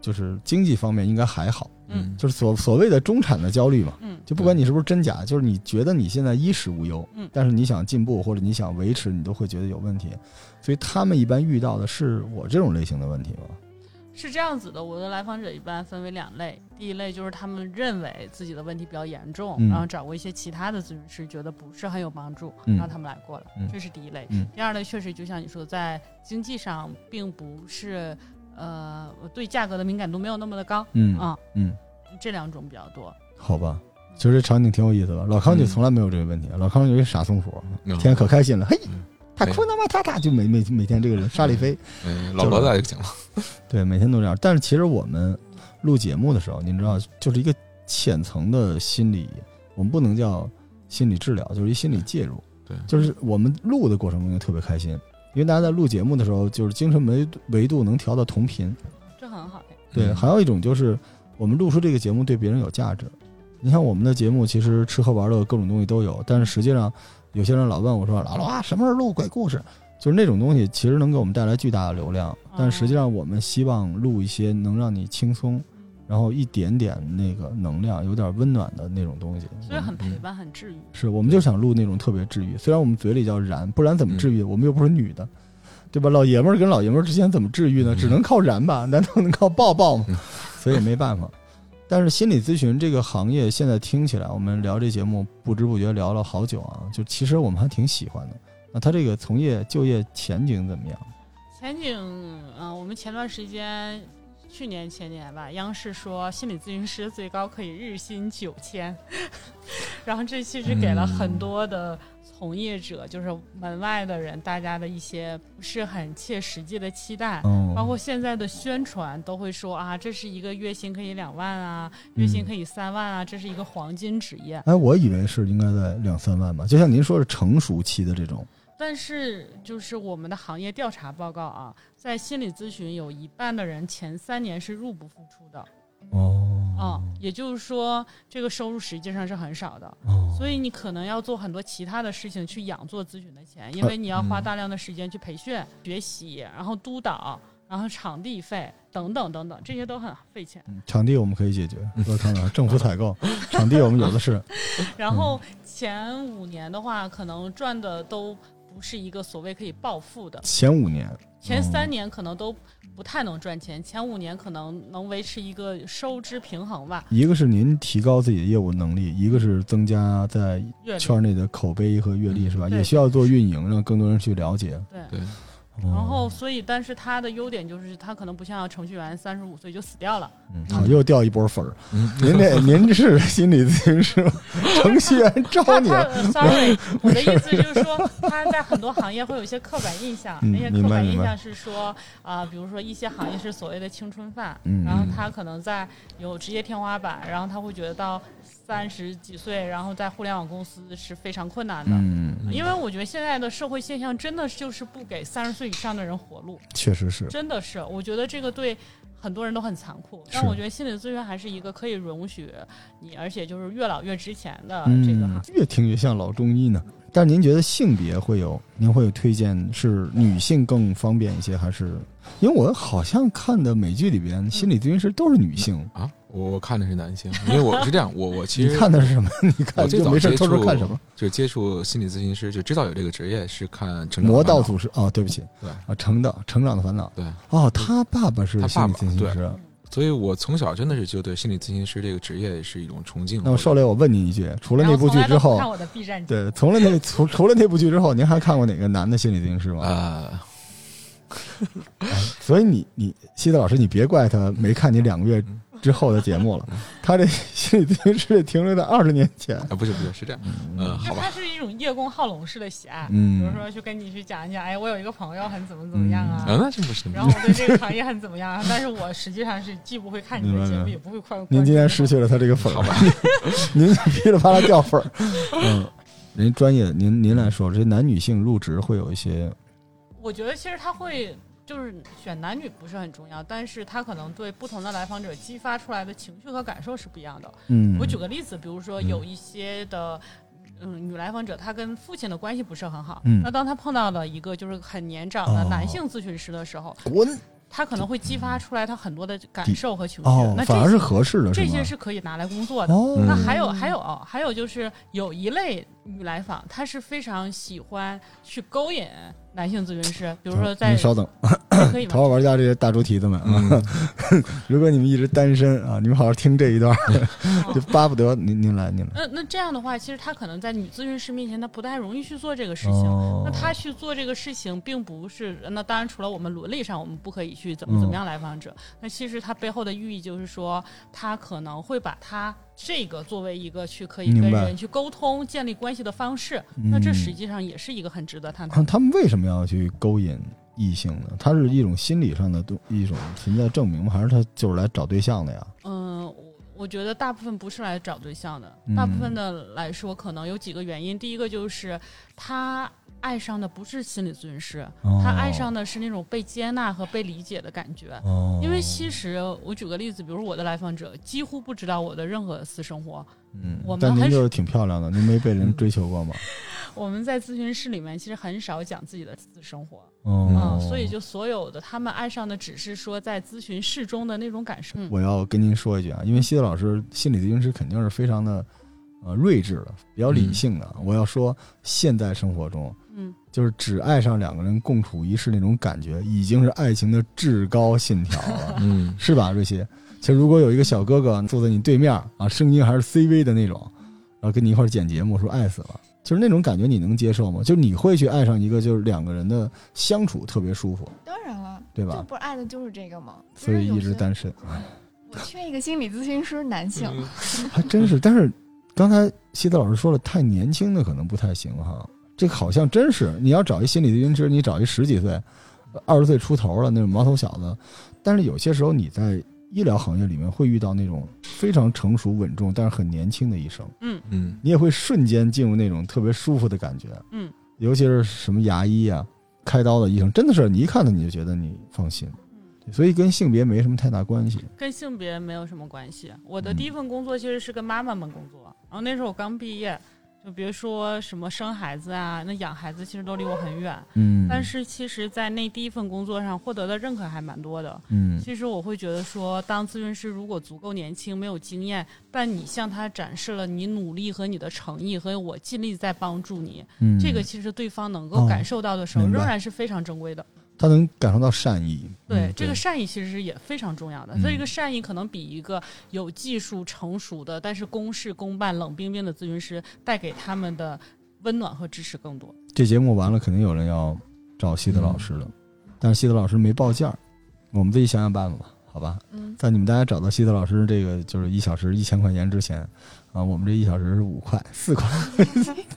就是经济方面应该还好，嗯。就是所所谓的中产的焦虑嘛。嗯。就不管你是不是真假，就是你觉得你现在衣食无忧，嗯。但是你想进步或者你想维持，你都会觉得有问题。所以他们一般遇到的是我这种类型的问题吗？是这样子的，我的来访者一般分为两类，第一类就是他们认为自己的问题比较严重，嗯。然后找过一些其他的咨询师，觉得不是很有帮助，嗯。然后他们来过了，嗯。这是第一类。嗯。第二类确实就像你说，在经济上并不是呃对价格的敏感度没有那么的高嗯啊，嗯，这两种比较多。好吧。其实这场景挺有意思的，老康就嗯从来没有这个问题，老康有一傻松鼠，嗯天天可开心了，嘿，嗯他哭那么他他就每每每天这个人沙里飞，嗯，老罗在就行了，对，每天都这样。但是其实我们录节目的时候，您知道，就是一个浅层的心理，我们不能叫心理治疗，就是一心理介入。对就是我们录的过程中就特别开心，因为大家在录节目的时候，就是精神维维度能调到同频。这很好，对，嗯还有一种就是我们录出这个节目对别人有价值。你看我们的节目，其实吃喝玩乐各种东西都有，但是实际上有些人老问我说：“老罗啊，什么时候录鬼故事？”就是那种东西，其实能给我们带来巨大的流量，但实际上我们希望录一些能让你轻松，然后一点点那个能量，有点温暖的那种东西。所以很陪伴，很治愈。是，我们就想录那种特别治愈。虽然我们嘴里叫燃，不然怎么治愈？我们又不是女的，对吧？老爷们儿跟老爷们儿之间怎么治愈呢？嗯只能靠燃吧？难道能靠抱抱吗嗯？所以没办法。但是心理咨询这个行业现在听起来，我们聊这节目不知不觉聊了好久啊。就其实我们还挺喜欢的。那他这个从业就业前景怎么样？前景，嗯、我们前段时间，去年前年吧，央视说心理咨询师最高可以日薪九千，然后这其实给了很多的从业者，就是门外的人，大家的一些不是很切实际的期待。嗯，包括现在的宣传都会说啊，这是一个月薪可以两万啊，月薪可以三万啊，这是一个黄金职业。哎，我以为是应该在两三万吧，就像您说是成熟期的这种。但是，就是我们的行业调查报告啊，在心理咨询有一半的人前三年是入不敷出的，哦啊、也就是说，这个收入实际上是很少的，哦，所以你可能要做很多其他的事情去养做咨询的钱，因为你要花嗯大量的时间去培训、学习，然后督导，然后场地费等等等等，这些都很费钱。嗯场地我们可以解决，多看看，政府采购场地我们有的是。然后前五年的话，可能赚的都不是一个所谓可以暴富的，前五年，前哦三年可能都不太能赚钱，前五年可能能维持一个收支平衡吧。一个是您提高自己的业务能力，一个是增加在圈内的口碑和阅历，嗯是吧？也需要做运营，让更多人去了解。对，对，然然后所以，但是他的优点就是他可能不像程序员三十五岁就死掉了，嗯，好，又掉一波粉儿。嗯，您这您是心理咨询师吗？程序员招你 sorry，我的意思就是说，他在很多行业会有一些刻板印象，嗯那些刻板印象是说啊、比如说一些行业是所谓的青春饭，嗯。然后他可能在有职业天花板，然后他会觉得到三十几岁，然后在互联网公司是非常困难的。嗯，因为我觉得现在的社会现象真的就是不给三十岁以上的人活路，确实是。真的是，我觉得这个对很多人都很残酷。但我觉得心理咨询还是一个可以容许你，而且就是越老越值钱的嗯这个。越听越像老中医呢。但是您觉得性别会有？您会有推荐是女性更方便一些，还是？因为我好像看的美剧里边，心理咨询师都是女性。啊，我我看的是男性，因为我是这样，我我其你实看的是什么？你看我最早就没事接触偷偷看什么？就接触心理咨询师，就知道有这个职业是看《成长魔道祖师哦，对不起对啊，成长成长的烦恼对，哦，他爸爸是心理咨询师。所以我从小真的是就对心理咨询师这个职业是一种崇敬。那么受累，我问你一句，除了那部剧之后看，我的 B 站，对，除了那除除了那部剧之后，您还看过哪个男的心理咨询师吗？呃，所以你你西德老师，你别怪他没看你两个月之后的节目了。他这心理咨询师停留在二十年前。啊，不是不是是这样，嗯，好吧。它，是一种叶公好龙式的喜爱，嗯。比嗯如说去跟你去讲一讲，哎，我有一个朋友很怎么怎么样啊。啊，那真不是，然后我对这个行业很怎么样啊，但是我实际上是既不会看你的节目，也不会关。您今天失去了他这个粉儿，您噼里啪啦掉粉儿。嗯，人专业，您您来说，这男女性入职会有一些，我觉得其实他会就是选男女不是很重要，但是他可能对不同的来访者激发出来的情绪和感受是不一样的。嗯，我举个例子，比如说有一些的。嗯，女来访者她跟父亲的关系不是很好，嗯那当她碰到了一个就是很年长的哦男性咨询师的时候，滚她可能会激发出来她很多的感受和情绪。哦那，这反而是合适的，这？些是可以拿来工作的。哦，那还有还有哦，还有就是有一类女来访，她是非常喜欢去勾引男性咨询师，比如说在您稍等，可以吗淘？宝玩家这些大猪蹄子们啊，如果你们一直单身啊，你们好好听这一段，就巴不得您您来您来。那那这样的话，其实他可能在女咨询师面前，他不太容易去做这个事情。哦那他去做这个事情，并不是那当然，除了我们伦理上，我们不可以去怎么怎么样来访者。那其实他背后的寓意就是说，他可能会把他这个作为一个去可以跟人去沟通、建立关系的方式。嗯那这实际上也是一个很值得探讨。他们为什么要去勾引异性呢？它是一种心理上的东一种存在证明吗？还是他就是来找对象的呀？嗯，我我觉得大部分不是来找对象的，嗯大部分的来说可能有几个原因。第一个就是他爱上的不是心理咨询师，哦他爱上的是那种被接纳和被理解的感觉。哦，因为其实我举个例子，比如我的来访者几乎不知道我的任何私生活。嗯我，们很但您就是挺漂亮的，您没被人追求过吗？我们在咨询室里面其实很少讲自己的私生活哦啊、，所以就所有的他们爱上的只是说在咨询室中的那种感受。嗯我要跟您说一句啊，因为西子老师心理咨询师肯定是非常的呃睿智的，比较理性的。我要说，现在生活中嗯，就是只爱上两个人共处一室那种感觉，已经是爱情的至高信条了，嗯，是吧，瑞希？其实如果有一个小哥哥坐在你对面啊，声音还是 CV 的那种，然后跟你一块儿剪节目，说爱死了。就是那种感觉，你能接受吗？就你会去爱上一个，就是两个人的相处特别舒服，当然了，对吧这不是爱的就是这个吗？所以一直单身。我缺一个心理咨询师，男性。还真是，但是刚才西子老师说了，太年轻的可能不太行哈。这个好像真是，你要找一心理咨询师，你找一十几岁、二十岁出头的那种毛头小子。但是有些时候你在医疗行业里面会遇到那种非常成熟稳重，但是很年轻的医生，嗯嗯你也会瞬间进入那种特别舒服的感觉。嗯，尤其是什么牙医啊、开刀的医生，真的是你一看他你就觉得你放心。所以跟性别没什么太大关系。跟性别没有什么关系。我的嗯第一份工作其实是跟妈妈们工作，然后那时候我刚毕业，就别说什么生孩子啊，那养孩子其实都离我很远。嗯，但是其实，在那第一份工作上获得的认可还蛮多的。嗯其实我会觉得说，当咨询师如果足够年轻、没有经验，但你向他展示了你努力和你的诚意，和我尽力在帮助你，嗯，这个其实对方能哦够感受到的时候，仍然是非常珍贵的。他能感受到善意。对、嗯这个善意其实也非常重要的，嗯所以这个善意可能比一个有技术成熟的，但是公事公办、冷冰冰的咨询师带给他们的温暖和支持更多。这节目完了，肯定有人要找西德老师了，但是西德老师没报价，我们自己想想办法吧，好吧？嗯，在你们大家找到西德老师这个就是一小时一千块钱之前，啊，我们这一小时是五块四块，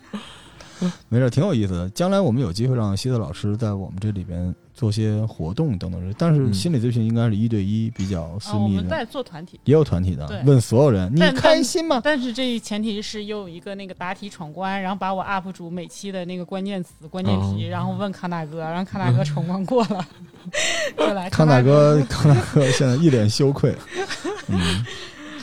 没事，挺有意思的。将来我们有机会让西特老师在我们这里边做些活动等等，但是嗯心理咨询应该是一对一比较私啊，我密的，们在做团体，也有团体的，问所有人你但开心吗？但是这前提是又有一个那个答题闯关，然后把我 UP 主每期的那个关键词、关键题，哦然后问康大哥，让康大哥闯关过了，康大哥，康大哥现在一脸羞愧。嗯，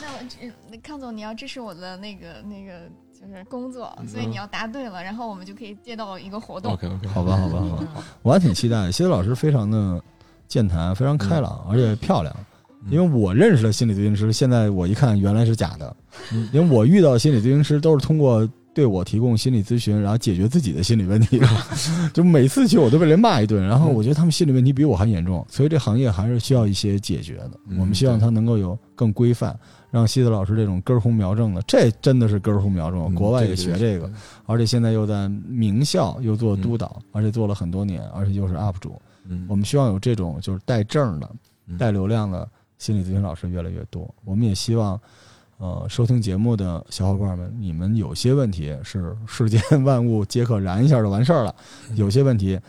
那我康总，你要支持我的那个那个就是工作，嗯所以你要答对了，然后我们就可以接到一个活动。OK OK，好吧，好吧，好吧，我还挺期待的。西子老师非常的健谈，非常开朗，而且漂亮。因为我认识的心理咨询师，现在我一看原来是假的。因为我遇到的心理咨询师都是通过对我提供心理咨询，然后解决自己的心理问题。就每次去我都被人骂一顿，然后我觉得他们心理问题比我还严重，所以这行业还是需要一些解决的。嗯我们希望它能够有更规范，让西子老师这种根红苗正的，这真的是根红苗正，嗯国外也学这个。而且现在又在名校又做督导，而且做了很多年，而且又是 UP 主。嗯，我们希望有这种就是带证的、嗯带流量的心理咨询老师越来越多。我们也希望，呃，收听节目的小伙伴们，你们有些问题是世间万物皆可燃一下就完事儿了，有些问题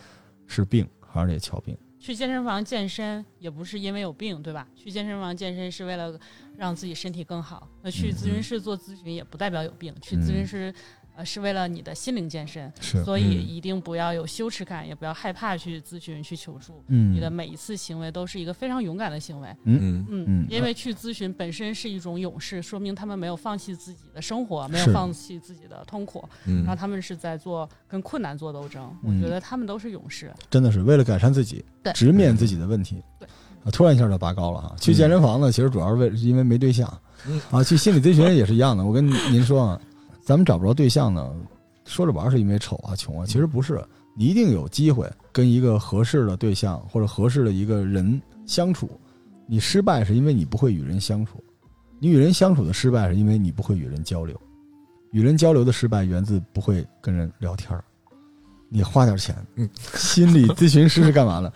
是病，还是得瞧病。去健身房健身也不是因为有病，对吧？去健身房健身是为了让自己身体更好。那去咨询室做咨询也不代表有病，去咨询室呃是为了你的心灵健身。所以嗯一定不要有羞耻感，也不要害怕去咨询、去求助。嗯，你的每一次行为都是一个非常勇敢的行为。嗯嗯嗯，因为去咨询本身是一种勇士，说明他们没有放弃自己的生活，没有放弃自己的痛苦，嗯然后他们是在做跟困难做斗争。嗯我觉得他们都是勇士。真的是为了改善自己，对直面自己的问题。对啊，突然一下就拔高了哈。去健身房呢，其实主要是为因为没对象嗯。啊，去心理咨询也是一样的。我跟您说啊，咱们找不着对象呢，说着玩是因为丑啊、穷啊，其实不是。你一定有机会跟一个合适的对象或者合适的一个人相处。你失败是因为你不会与人相处，你与人相处的失败是因为你不会与人交流，与人交流的失败源自不会跟人聊天儿。你花点钱，嗯，心理咨询师是干嘛的？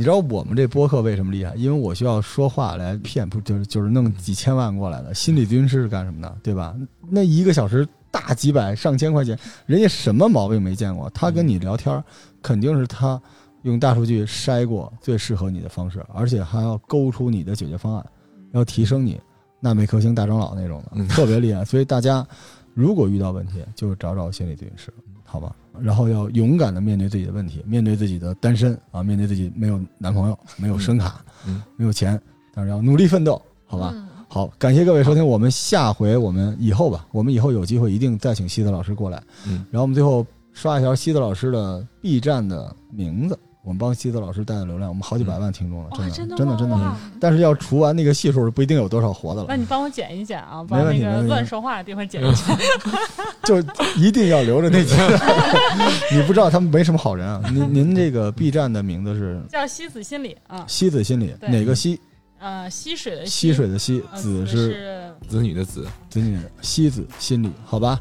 你知道我们这播客为什么厉害？因为我需要说话来骗，不就是就是弄几千万过来的。心理咨询师是干什么的？对吧？那一个小时大几百上千块钱，人家什么毛病没见过？他跟你聊天儿，肯定是他用大数据筛过最适合你的方式，而且还要勾出你的解决方案，要提升你纳美克星大长老那种的，嗯特别厉害。所以大家如果遇到问题，就找找心理咨询师，好吧？然后要勇敢的面对自己的问题，面对自己的单身啊，面对自己没有男朋友、没有声卡、嗯。没有钱，但是要努力奋斗，好吧？嗯。好，感谢各位收听，我们下回我们以后吧，我们以后有机会一定再请西子老师过来，嗯，然后我们最后刷一条西子老师的 B 站的名字，我们帮西子老师带的流量，我们好几百万听众了，真的真的真的但是要除完那个系数，不一定有多少活的了，那你帮我剪一剪啊，没把那个乱说话的地方剪一剪。就一定要留着那几个，你不知道他们没什么好人啊。您您这个 B 站的名字是？叫西子心理啊，西子心理，哪个西？呃，溪水的溪水的溪，呃子是是子女的子，子女的西子心理，好吧？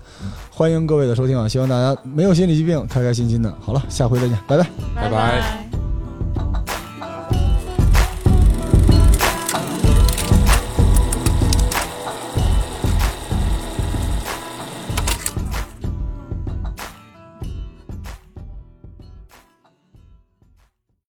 欢迎各位的收听啊！希望大家没有心理疾病，开开心心的。好了，下回再见，拜拜。拜拜拜